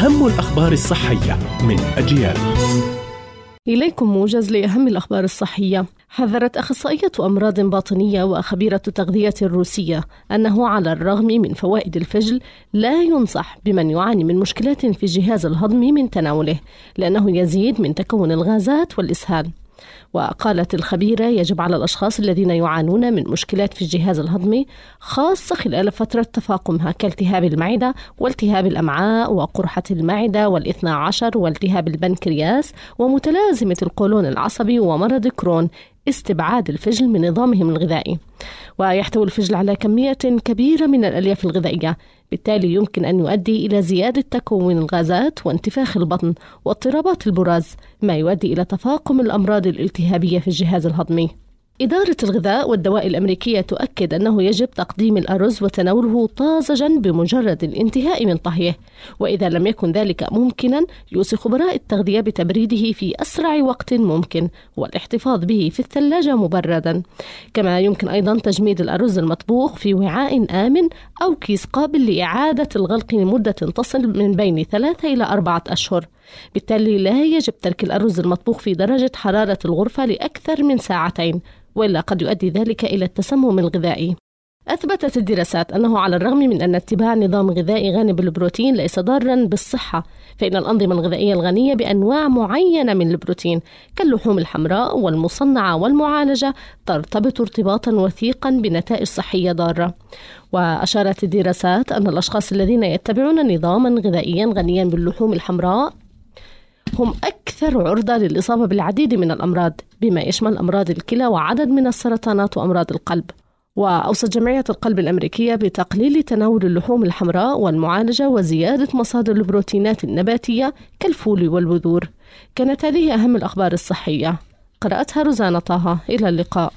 أهم الأخبار الصحية من أجيال. إليكم موجز لأهم الأخبار الصحية. حذرت أخصائية أمراض باطنية وخبيرة تغذية الروسية أنه على الرغم من فوائد الفجل لا ينصح بمن يعاني من مشكلات في الجهاز الهضمي من تناوله لأنه يزيد من تكون الغازات والإسهال. وقالت الخبيرة يجب على الأشخاص الذين يعانون من مشكلات في الجهاز الهضمي خاصة خلال فترة تفاقمها كالتهاب المعدة والتهاب الأمعاء وقرحة المعدة والاثنى عشر والتهاب البنكرياس ومتلازمة القولون العصبي ومرض كرون. استبعاد الفجل من نظامهم الغذائي. ويحتوي الفجل على كمية كبيرة من الألياف الغذائية. بالتالي يمكن أن يؤدي إلى زيادة تكون الغازات وانتفاخ البطن واضطرابات البراز ما يؤدي إلى تفاقم الأمراض الالتهابية في الجهاز الهضمي. إدارة الغذاء والدواء الأمريكية تؤكد أنه يجب تقديم الأرز وتناوله طازجا بمجرد الانتهاء من طهيه وإذا لم يكن ذلك ممكنا يوصي خبراء التغذية بتبريده في أسرع وقت ممكن والاحتفاظ به في الثلاجة مبردا كما يمكن أيضا تجميد الأرز المطبوخ في وعاء آمن أو كيس قابل لإعادة الغلق لمدة تصل من بين ثلاثة إلى أربعة أشهر. بالتالي لا يجب ترك الأرز المطبوخ في درجة حرارة الغرفة لأكثر من ساعتين وإلا قد يؤدي ذلك إلى التسمم الغذائي. أثبتت الدراسات أنه على الرغم من أن اتباع نظام غذائي غني بالبروتين ليس ضارا بالصحة فإن الأنظمة الغذائية الغنية بأنواع معينة من البروتين كاللحوم الحمراء والمصنعة والمعالجة ترتبط ارتباطا وثيقا بنتائج صحية ضارة. وأشارت الدراسات أن الأشخاص الذين يتبعون نظاما غذائيا غنيا باللحوم الحمراء هم أكثر عرضة للإصابة بالعديد من الأمراض بما يشمل أمراض الكلى وعدد من السرطانات وأمراض القلب. وأوصت جمعية القلب الأمريكية بتقليل تناول اللحوم الحمراء والمعالجة وزيادة مصادر البروتينات النباتية كالفول والبذور. كانت هذه أهم الأخبار الصحية. قرأتها روزانا طه. إلى اللقاء.